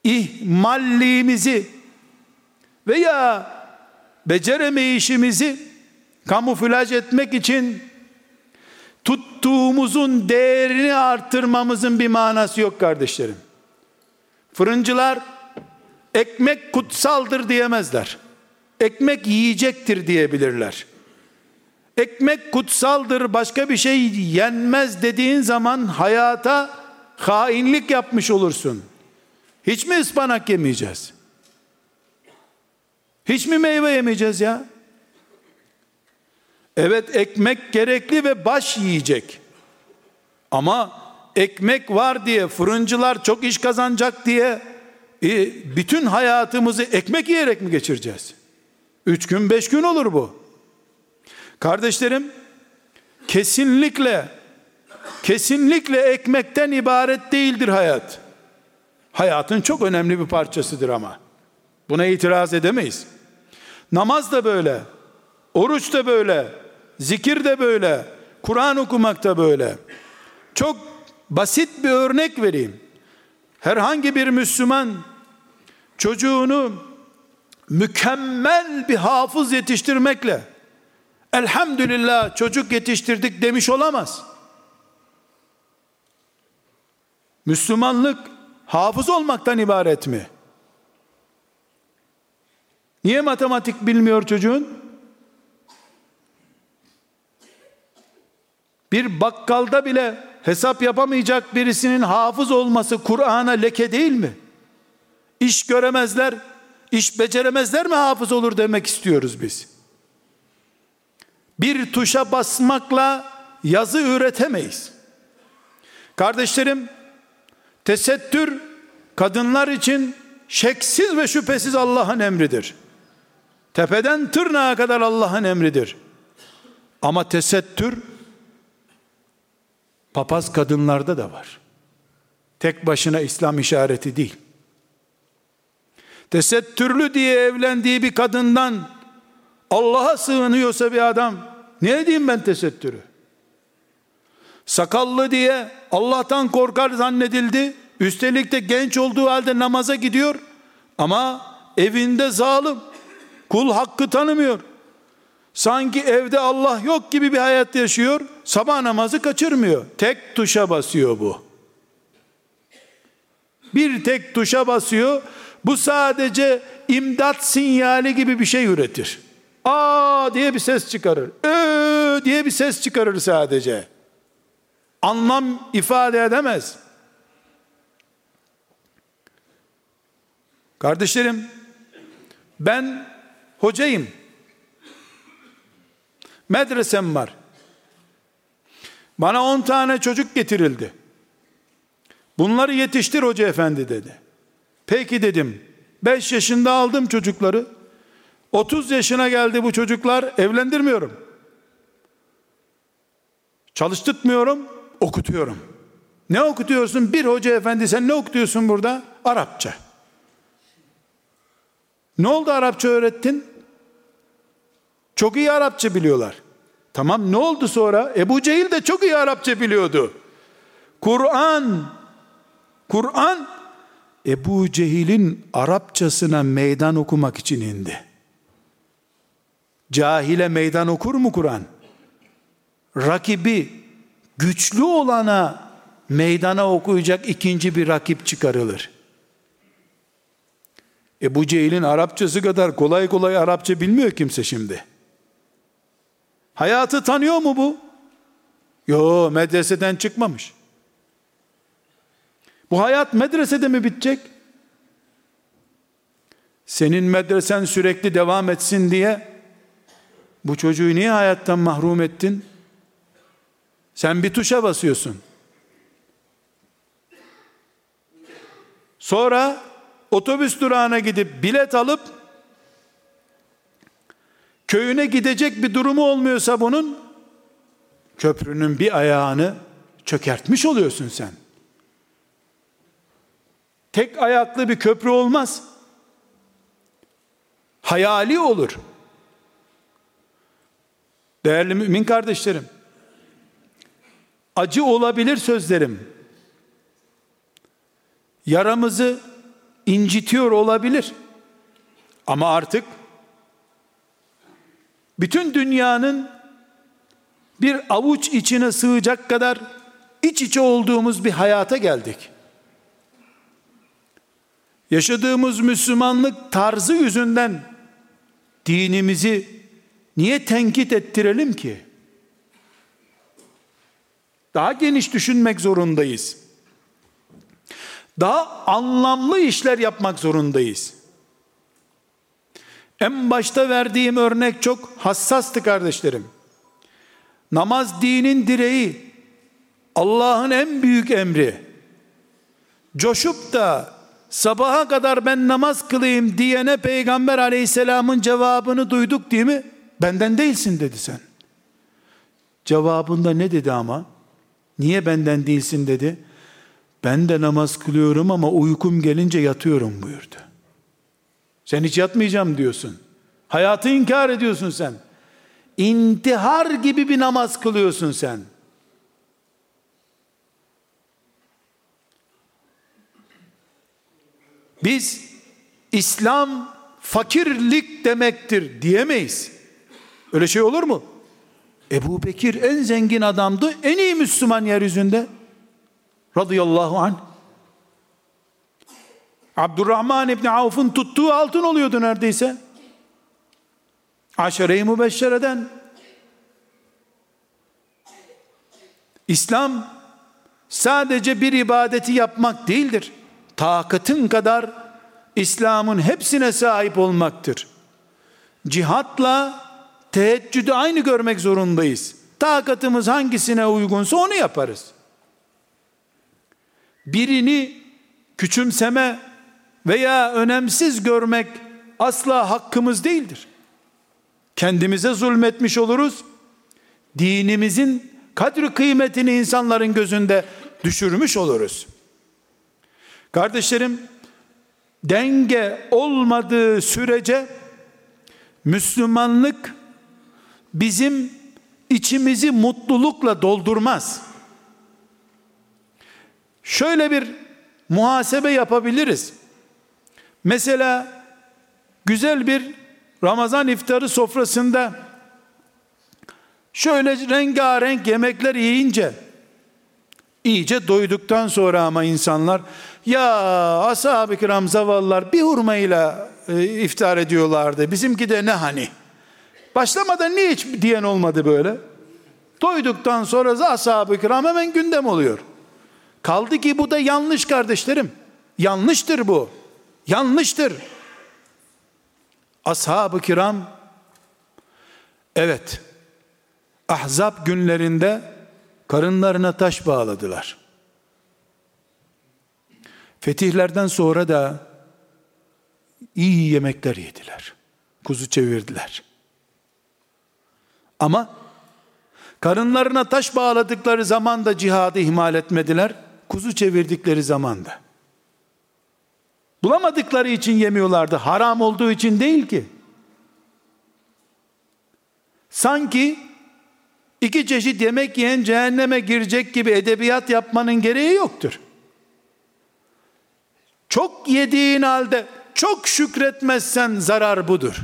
İhmalliğimizi veya beceremeyişimizi kamuflaj etmek için tuttuğumuzun değerini arttırmamızın bir manası yok kardeşlerim. Fırıncılar ekmek kutsaldır diyemezler. Ekmek yiyecektir diyebilirler. Ekmek kutsaldır başka bir şey yenmez dediğin zaman hayata hainlik yapmış olursun. Hiç mi ıspanak yemeyeceğiz? Hiç mi meyve yemeyeceğiz ya? Evet ekmek gerekli ve baş yiyecek. Ama ekmek var diye fırıncılar çok iş kazanacak diye e, bütün hayatımızı ekmek yiyerek mi geçireceğiz? Üç gün beş gün olur bu. Kardeşlerim kesinlikle kesinlikle ekmekten ibaret değildir hayat. Hayatın çok önemli bir parçasıdır ama. Buna itiraz edemeyiz. Namaz da böyle. Oruç da böyle. Zikir de böyle. Kur'an okumak da böyle. Çok basit bir örnek vereyim. Herhangi bir Müslüman çocuğunu mükemmel bir hafız yetiştirmekle elhamdülillah çocuk yetiştirdik demiş olamaz. Müslümanlık hafız olmaktan ibaret mi? Niye matematik bilmiyor çocuğun? Bir bakkalda bile hesap yapamayacak birisinin hafız olması Kur'an'a leke değil mi? İş göremezler, iş beceremezler mi hafız olur demek istiyoruz biz. Bir tuşa basmakla yazı üretemeyiz. Kardeşlerim, tesettür kadınlar için şeksiz ve şüphesiz Allah'ın emridir. Tepeden tırnağa kadar Allah'ın emridir. Ama tesettür papaz kadınlarda da var. Tek başına İslam işareti değil. Tesettürlü diye evlendiği bir kadından Allah'a sığınıyorsa bir adam ne edeyim ben tesettürü? Sakallı diye Allah'tan korkar zannedildi. Üstelik de genç olduğu halde namaza gidiyor. Ama evinde zalim. Kul hakkı tanımıyor. Sanki evde Allah yok gibi bir hayat yaşıyor. Sabah namazı kaçırmıyor. Tek tuşa basıyor bu. Bir tek tuşa basıyor. Bu sadece imdat sinyali gibi bir şey üretir. Aa diye bir ses çıkarır. Ö diye bir ses çıkarır sadece. Anlam ifade edemez. Kardeşlerim, ben hocayım. Medresem var. Bana on tane çocuk getirildi. Bunları yetiştir hoca efendi dedi. Peki dedim. Beş yaşında aldım çocukları. Otuz yaşına geldi bu çocuklar evlendirmiyorum. Çalıştırtmıyorum, okutuyorum. Ne okutuyorsun? Bir hoca efendi sen ne okutuyorsun burada? Arapça. Ne oldu Arapça öğrettin? Çok iyi Arapça biliyorlar. Tamam ne oldu sonra? Ebu Cehil de çok iyi Arapça biliyordu. Kur'an Kur'an Ebu Cehil'in Arapçasına meydan okumak için indi. Cahile meydan okur mu Kur'an? Rakibi güçlü olana meydana okuyacak ikinci bir rakip çıkarılır. Ebu Cehil'in Arapçası kadar kolay kolay Arapça bilmiyor kimse şimdi. Hayatı tanıyor mu bu? Yo medreseden çıkmamış. Bu hayat medresede mi bitecek? Senin medresen sürekli devam etsin diye bu çocuğu niye hayattan mahrum ettin? Sen bir tuşa basıyorsun. Sonra otobüs durağına gidip bilet alıp köyüne gidecek bir durumu olmuyorsa bunun köprünün bir ayağını çökertmiş oluyorsun sen. Tek ayaklı bir köprü olmaz. Hayali olur. Değerli mümin kardeşlerim, acı olabilir sözlerim. Yaramızı incitiyor olabilir. Ama artık bütün dünyanın bir avuç içine sığacak kadar iç içe olduğumuz bir hayata geldik. Yaşadığımız Müslümanlık tarzı yüzünden dinimizi niye tenkit ettirelim ki? Daha geniş düşünmek zorundayız. Daha anlamlı işler yapmak zorundayız. En başta verdiğim örnek çok hassastı kardeşlerim. Namaz dinin direği. Allah'ın en büyük emri. Coşup da sabaha kadar ben namaz kılayım diyene peygamber aleyhisselamın cevabını duyduk değil mi? Benden değilsin dedi sen. Cevabında ne dedi ama? Niye benden değilsin dedi? Ben de namaz kılıyorum ama uykum gelince yatıyorum buyurdu. Sen hiç yatmayacağım diyorsun. Hayatı inkar ediyorsun sen. İntihar gibi bir namaz kılıyorsun sen. Biz İslam fakirlik demektir diyemeyiz. Öyle şey olur mu? Ebu Bekir en zengin adamdı, en iyi Müslüman yeryüzünde. Radıyallahu anh. Abdurrahman İbni Avf'ın tuttuğu altın oluyordu neredeyse. Aşere-i Mübeşşere'den. İslam sadece bir ibadeti yapmak değildir. Takatın kadar İslam'ın hepsine sahip olmaktır. Cihatla teheccüdü aynı görmek zorundayız. Takatımız hangisine uygunsa onu yaparız. Birini küçümseme veya önemsiz görmek asla hakkımız değildir. Kendimize zulmetmiş oluruz. Dinimizin kadri kıymetini insanların gözünde düşürmüş oluruz. Kardeşlerim, denge olmadığı sürece Müslümanlık bizim içimizi mutlulukla doldurmaz. Şöyle bir muhasebe yapabiliriz. Mesela güzel bir Ramazan iftarı sofrasında şöyle rengarenk yemekler yiyince iyice doyduktan sonra ama insanlar ya ashab-ı kiram zavallılar bir hurmayla e, iftar ediyorlardı. Bizimki de ne hani? Başlamadan niye hiç diyen olmadı böyle? Doyduktan sonra ashab-ı kiram hemen gündem oluyor. Kaldı ki bu da yanlış kardeşlerim. Yanlıştır bu. Yanlıştır. Ashab-ı kiram evet ahzab günlerinde karınlarına taş bağladılar. Fetihlerden sonra da iyi yemekler yediler. Kuzu çevirdiler. Ama karınlarına taş bağladıkları zaman da cihadı ihmal etmediler. Kuzu çevirdikleri zaman da. Bulamadıkları için yemiyorlardı. Haram olduğu için değil ki. Sanki iki çeşit yemek yiyen cehenneme girecek gibi edebiyat yapmanın gereği yoktur. Çok yediğin halde çok şükretmezsen zarar budur.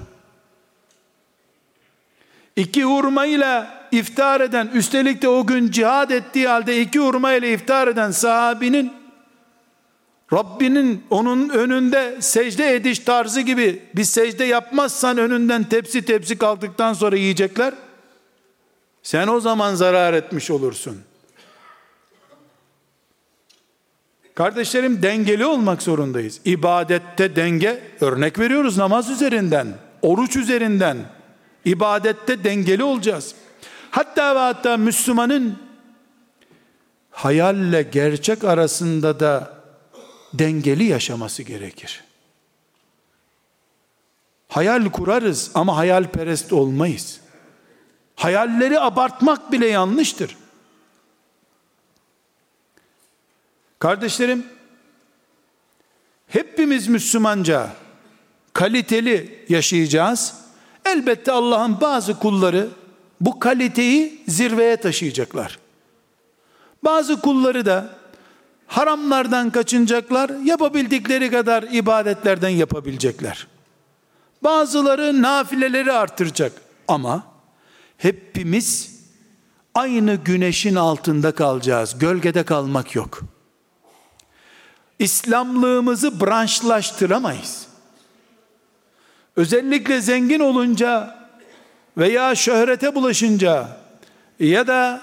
İki hurmayla iftar eden, üstelik de o gün cihad ettiği halde iki hurmayla iftar eden sahabinin Rabbinin onun önünde secde ediş tarzı gibi bir secde yapmazsan önünden tepsi tepsi kaldıktan sonra yiyecekler. Sen o zaman zarar etmiş olursun. Kardeşlerim dengeli olmak zorundayız. İbadette denge örnek veriyoruz namaz üzerinden, oruç üzerinden. İbadette dengeli olacağız. Hatta ve hatta Müslümanın hayalle gerçek arasında da dengeli yaşaması gerekir. Hayal kurarız ama hayalperest olmayız. Hayalleri abartmak bile yanlıştır. Kardeşlerim, hepimiz Müslümanca kaliteli yaşayacağız. Elbette Allah'ın bazı kulları bu kaliteyi zirveye taşıyacaklar. Bazı kulları da haramlardan kaçınacaklar, yapabildikleri kadar ibadetlerden yapabilecekler. Bazıları nafileleri artıracak ama hepimiz aynı güneşin altında kalacağız. Gölgede kalmak yok. İslamlığımızı branşlaştıramayız. Özellikle zengin olunca veya şöhrete bulaşınca ya da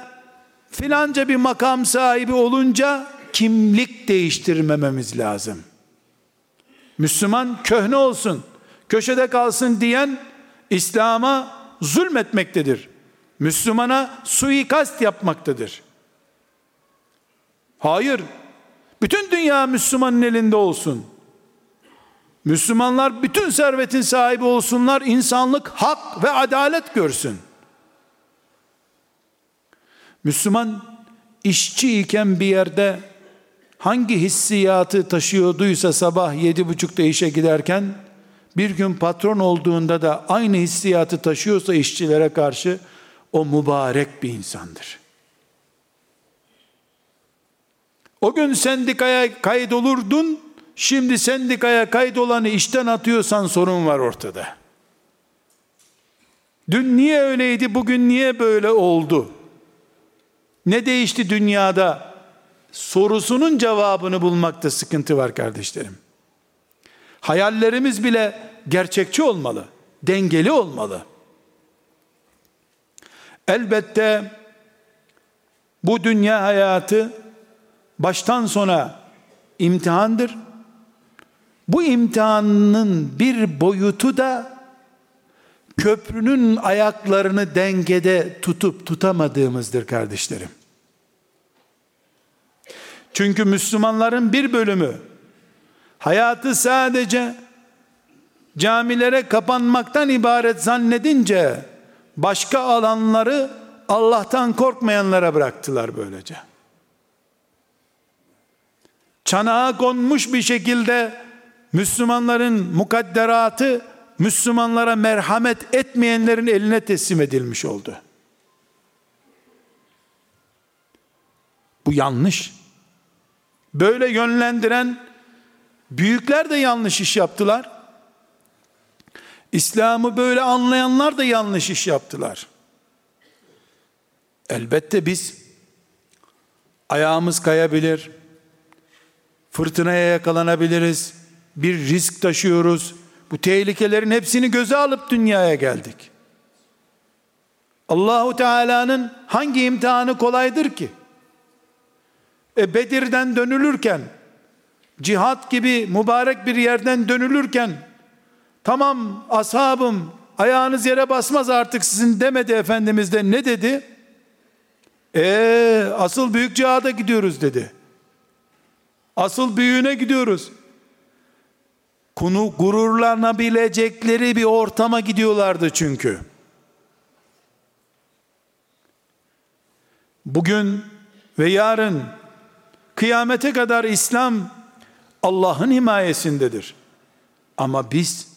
filanca bir makam sahibi olunca kimlik değiştirmememiz lazım. Müslüman köhne olsun, köşede kalsın diyen İslam'a zulmetmektedir. Müslümana suikast yapmaktadır. Hayır, bütün dünya Müslümanın elinde olsun. Müslümanlar bütün servetin sahibi olsunlar, insanlık hak ve adalet görsün. Müslüman işçi iken bir yerde hangi hissiyatı taşıyorduysa sabah yedi buçukta işe giderken bir gün patron olduğunda da aynı hissiyatı taşıyorsa işçilere karşı o mübarek bir insandır. O gün sendikaya kaydolurdun, şimdi sendikaya kaydolanı işten atıyorsan sorun var ortada. Dün niye öyleydi, bugün niye böyle oldu? Ne değişti dünyada? Sorusunun cevabını bulmakta sıkıntı var kardeşlerim. Hayallerimiz bile gerçekçi olmalı, dengeli olmalı. Elbette bu dünya hayatı baştan sona imtihandır. Bu imtihanın bir boyutu da köprünün ayaklarını dengede tutup tutamadığımızdır kardeşlerim. Çünkü Müslümanların bir bölümü hayatı sadece camilere kapanmaktan ibaret zannedince başka alanları Allah'tan korkmayanlara bıraktılar böylece. Çanağa konmuş bir şekilde Müslümanların mukadderatı Müslümanlara merhamet etmeyenlerin eline teslim edilmiş oldu. Bu yanlış. Böyle yönlendiren büyükler de yanlış iş yaptılar. İslam'ı böyle anlayanlar da yanlış iş yaptılar. Elbette biz ayağımız kayabilir, fırtınaya yakalanabiliriz, bir risk taşıyoruz. Bu tehlikelerin hepsini göze alıp dünyaya geldik. Allahu Teala'nın hangi imtihanı kolaydır ki? E Bedir'den dönülürken, cihat gibi mübarek bir yerden dönülürken, tamam ashabım ayağınız yere basmaz artık sizin demedi Efendimiz de ne dedi? E asıl büyük cihada gidiyoruz dedi. Asıl büyüğüne gidiyoruz. Konu gururlanabilecekleri bir ortama gidiyorlardı çünkü. Bugün ve yarın kıyamete kadar İslam Allah'ın himayesindedir. Ama biz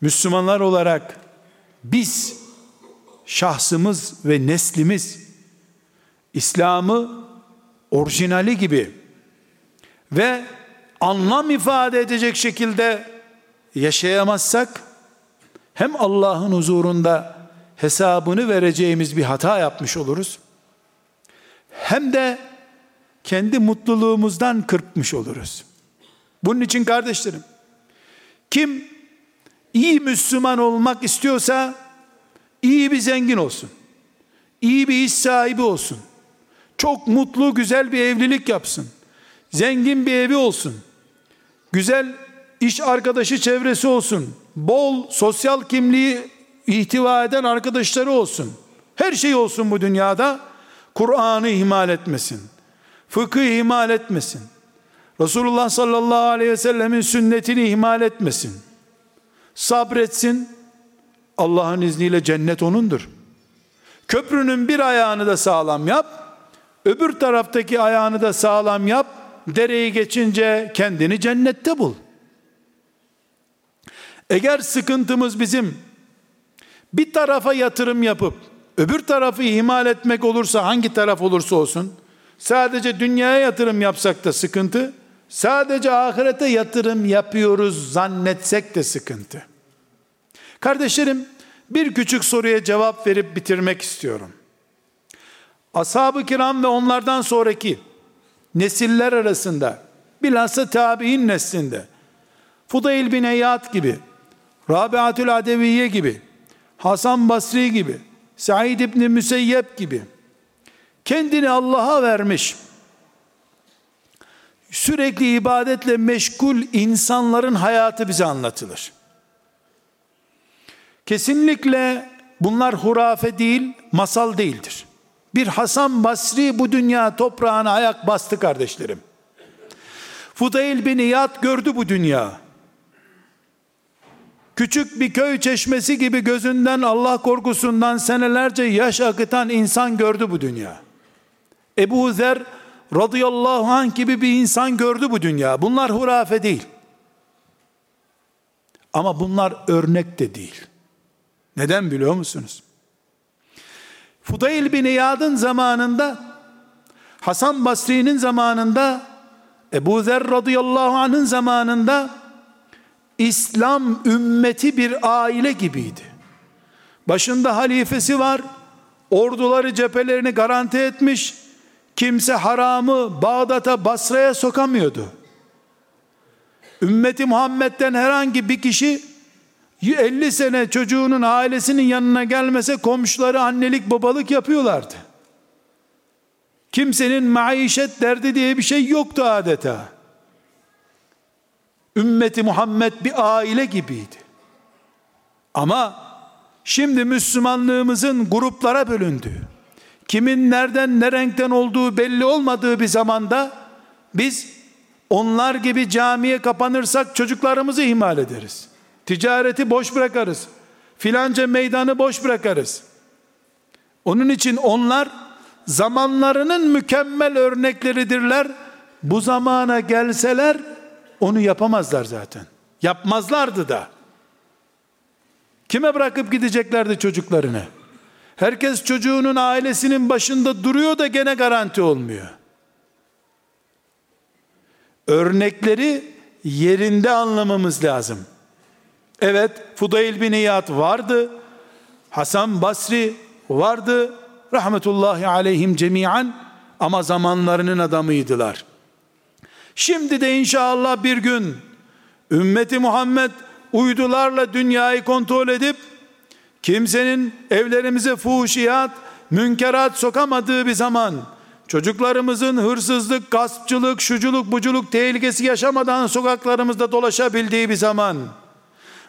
Müslümanlar olarak biz şahsımız ve neslimiz İslam'ı orijinali gibi ve anlam ifade edecek şekilde yaşayamazsak hem Allah'ın huzurunda hesabını vereceğimiz bir hata yapmış oluruz. Hem de kendi mutluluğumuzdan kırpmış oluruz. Bunun için kardeşlerim, kim iyi Müslüman olmak istiyorsa iyi bir zengin olsun. İyi bir iş sahibi olsun. Çok mutlu, güzel bir evlilik yapsın. Zengin bir evi olsun. Güzel iş arkadaşı çevresi olsun. Bol sosyal kimliği ihtiva eden arkadaşları olsun. Her şey olsun bu dünyada. Kur'an'ı ihmal etmesin. Fıkıh ihmal etmesin. Resulullah sallallahu aleyhi ve sellemin sünnetini ihmal etmesin. Sabretsin. Allah'ın izniyle cennet onundur. Köprünün bir ayağını da sağlam yap. Öbür taraftaki ayağını da sağlam yap. Dereyi geçince kendini cennette bul. Eğer sıkıntımız bizim bir tarafa yatırım yapıp öbür tarafı ihmal etmek olursa hangi taraf olursa olsun sadece dünyaya yatırım yapsak da sıkıntı sadece ahirete yatırım yapıyoruz zannetsek de sıkıntı. Kardeşlerim bir küçük soruya cevap verip bitirmek istiyorum. Ashab-ı kiram ve onlardan sonraki nesiller arasında bilhassa tabi'in neslinde Fudayl bin Eyyad gibi Rabiatül Adeviye gibi Hasan Basri gibi Said İbni Müseyyep gibi kendini Allah'a vermiş sürekli ibadetle meşgul insanların hayatı bize anlatılır. Kesinlikle bunlar hurafe değil, masal değildir. Bir Hasan Basri bu dünya toprağına ayak bastı kardeşlerim. Fudayl bin İyad gördü bu dünya. Küçük bir köy çeşmesi gibi gözünden Allah korkusundan senelerce yaş akıtan insan gördü bu dünya. Ebu Zer radıyallahu anh gibi bir insan gördü bu dünya. Bunlar hurafe değil. Ama bunlar örnek de değil. Neden biliyor musunuz? Fudayl bin İyad'ın zamanında Hasan Basri'nin zamanında Ebu Zer radıyallahu anh'ın zamanında İslam ümmeti bir aile gibiydi. Başında halifesi var. Orduları cephelerini garanti etmiş. Kimse haramı Bağdat'a Basra'ya sokamıyordu. Ümmeti Muhammed'den herhangi bir kişi 50 sene çocuğunun ailesinin yanına gelmese komşuları annelik babalık yapıyorlardı. Kimsenin maişet derdi diye bir şey yoktu adeta. Ümmeti Muhammed bir aile gibiydi. Ama şimdi Müslümanlığımızın gruplara bölündüğü, kimin nereden ne renkten olduğu belli olmadığı bir zamanda biz onlar gibi camiye kapanırsak çocuklarımızı ihmal ederiz. Ticareti boş bırakarız. Filanca meydanı boş bırakarız. Onun için onlar zamanlarının mükemmel örnekleridirler. Bu zamana gelseler onu yapamazlar zaten. Yapmazlardı da. Kime bırakıp gideceklerdi çocuklarını? Herkes çocuğunun ailesinin başında duruyor da gene garanti olmuyor. Örnekleri yerinde anlamamız lazım. Evet, Fudayl bin İyad vardı. Hasan Basri vardı. Rahmetullahi aleyhim cemiyen ama zamanlarının adamıydılar. Şimdi de inşallah bir gün ümmeti Muhammed uydularla dünyayı kontrol edip kimsenin evlerimize fuhuşiyat, münkerat sokamadığı bir zaman çocuklarımızın hırsızlık, gaspçılık, şuculuk, buculuk tehlikesi yaşamadan sokaklarımızda dolaşabildiği bir zaman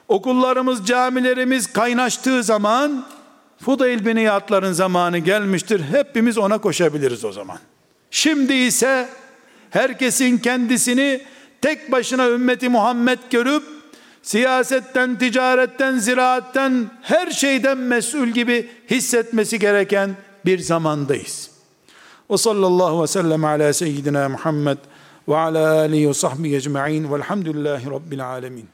okullarımız, camilerimiz kaynaştığı zaman Fudayl bin İyad'ların zamanı gelmiştir. Hepimiz ona koşabiliriz o zaman. Şimdi ise herkesin kendisini tek başına ümmeti Muhammed görüp siyasetten, ticaretten, ziraatten, her şeyden mesul gibi hissetmesi gereken bir zamandayız. Ve sallallahu ve sellem ala seyyidina Muhammed ve ala alihi ve sahbihi ecma'in velhamdülillahi rabbil alemin.